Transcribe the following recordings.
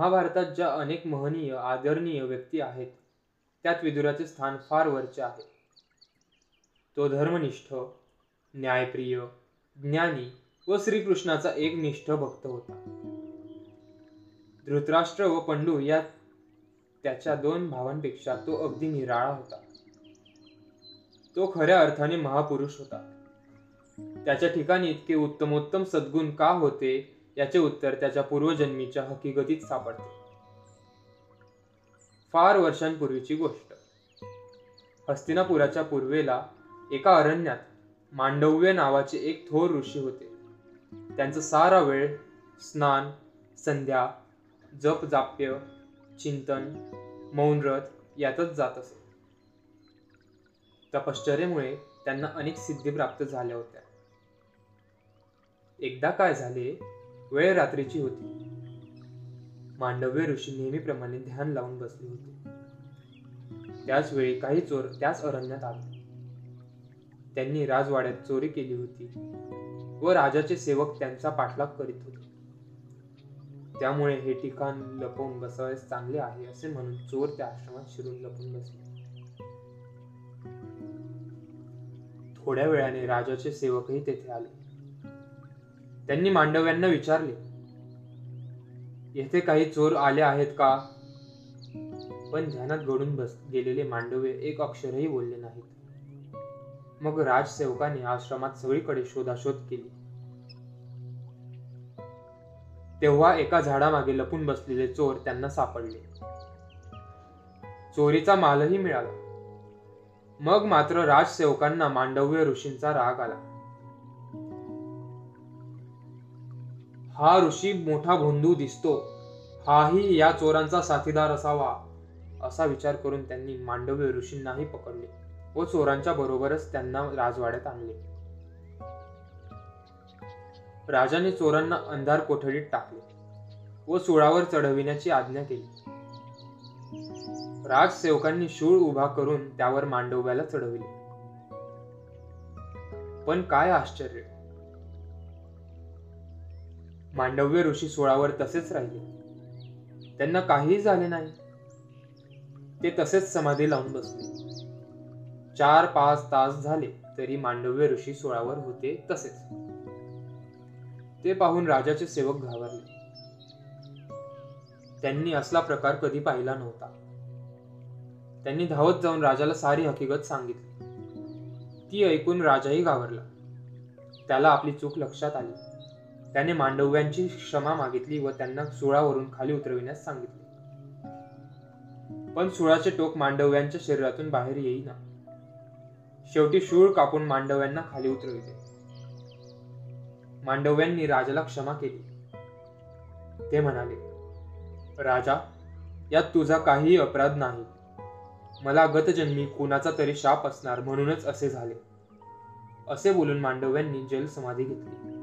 महाभारतात ज्या अनेक महनीय आदरणीय व्यक्ती आहेत त्यात विदुराचे स्थान फार वरचे आहे. तो धर्मनिष्ठ न्यायप्रिय ज्ञानी व श्रीकृष्णाचा एक निष्ठ भक्त होता. धृतराष्ट्र व पंडू या त्याच्या दोन भावांपेक्षा तो अगदी निराळा होता. तो खऱ्या अर्थाने महापुरुष होता. त्याच्या ठिकाणी इतके उत्तमोत्तम सद्गुण का होते याचे उत्तर त्याच्या पूर्वजन्मीच्या हकीकतीत सापडते. फार वर्षांपूर्वीची गोष्ट. हस्तिनापुराच्या पूर्वेला एका अरण्यात मांडव्य नावाचे एक थोर ऋषी होते. त्यांचा सारा वेळ स्नान संध्या जप जाप्य चिंतन मौनव्रत यातच जात असे. तपश्चर्येमुळे त्यांना अनेक सिद्धी प्राप्त झाल्या होत्या. एकदा काय झाले वेळ रात्रीची होती. मांडव्य ऋषी नेहमीप्रमाणे ध्यान लावून बसले होते. त्याच वेळी काही चोर त्याच अरण्यात आले. त्यांनी राजवाड्यात चोरी केली होती व राजाचे सेवक त्यांचा पाठलाग करीत होते. त्यामुळे हे ठिकाण लपवून बसावयास चांगले आहे असे म्हणून चोर त्या आश्रमात शिरून लपून बसले. थोड्या वेळाने राजाचे सेवकही तेथे आले. त्यांनी मांडव्यांना विचारले येथे काही चोर आले आहेत का? पण ध्यानात गडून बस गेलेले मांडवे एक अक्षरही बोलले नाहीत. मग राजसेवकाने आश्रमात सगळीकडे शोधाशोध केली. तेव्हा एका झाडामागे लपून बसलेले चोर त्यांना सापडले. चोरीचा मालही मिळाला. मग मात्र राजसेवकांना मांडव्य ऋषींचा राग आला. हा ऋषी मोठा भोंदू दिसतो. हाही या चोरांचा साथीदार असावा असा विचार करून त्यांनी मांडव्य ऋषींनाही पकडले व चोरांच्या बरोबरच त्यांना राजवाड्यात आणले. राजाने चोरांना अंधार कोठडीत टाकले व सुळावर चढविण्याची आज्ञा केली. राजसेवकांनी शूळ उभा करून त्यावर मांडव्याला चढविले. पण काय आश्चर्य! मांडव्य ऋषी सोळावर तसेच राहिले. त्यांना काहीही झाले नाही. ते तसेच समाधी लावून बसले. चार पाच तास झाले तरी मांडव्य ऋषी सोळावर होते तसेच. ते पाहून राजाचे सेवक घाबरले. त्यांनी असला प्रकार कधी पाहिला नव्हता. त्यांनी धावत जाऊन राजाला सारी हकीकत सांगितली. ती ऐकून राजाही घाबरला. त्याला आपली चूक लक्षात आली. त्याने मांडव्यांची क्षमा मागितली व त्यांना सुळावरून खाली उतरविण्यास सांगितले. पण सुळाचे टोक मांडव्यांच्या शरीरातून बाहेर येईना. शेवटी शूळ कापून मांडव्यांना खाली उतरविले. मांडव्यांनी राजाला क्षमा केली. ते म्हणाले राजा यात तुझा काहीही अपराध नाही. मला गतजन्मी कुणाचा तरी शाप असणार म्हणूनच असे झाले. असे बोलून मांडव्यांनी जल समाधी घेतली.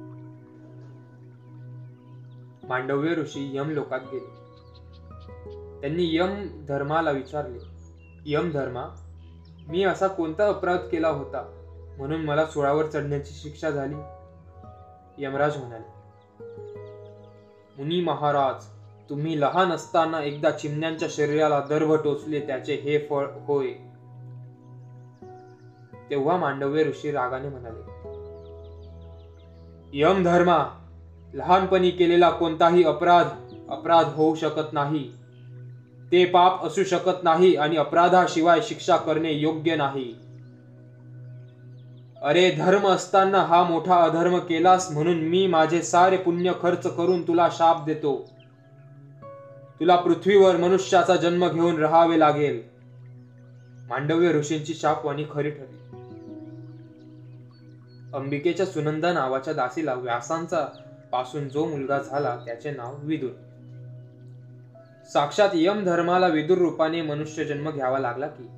मांडव्य ऋषी यम लोकात गेले. त्यांनी यम धर्माला विचारले यम धर्मा मी असा कोणता अपराध केला होता म्हणून मला सोळावर चढण्याची शिक्षा झाली? यमराज म्हणाले मुनी महाराज तुम्ही लहान असताना एकदा चिमण्यांच्या शरीराला दर्भ टोचले त्याचे हे फळ होय. तेव्हा मांडव्य ऋषी रागाने म्हणाले यम धर्मा लहानपणी केलेला कोणताही अपराध अपराध होऊ शकत नाही. ते पाप असू शकत नाही आणि अपराधाशिवाय शिक्षा करणे योग्य नाही. अरे धर्म असताना हा मोठा अधर्म केलास म्हणून मी माझे सारे पुण्य खर्च करून तुला शाप देतो. तुला पृथ्वीवर मनुष्याचा जन्म घेऊन राहावे लागेल. मांडव्य ऋषींची शापवाणी खरी ठरली. अंबिकेच्या सुनंदा नावाच्या दासीला व्यासांचा पासून जो मुलगा झाला त्याचे नाव विदुर. साक्षात यम धर्माला विदुर रूपाने मनुष्य जन्म घ्यावा लागला की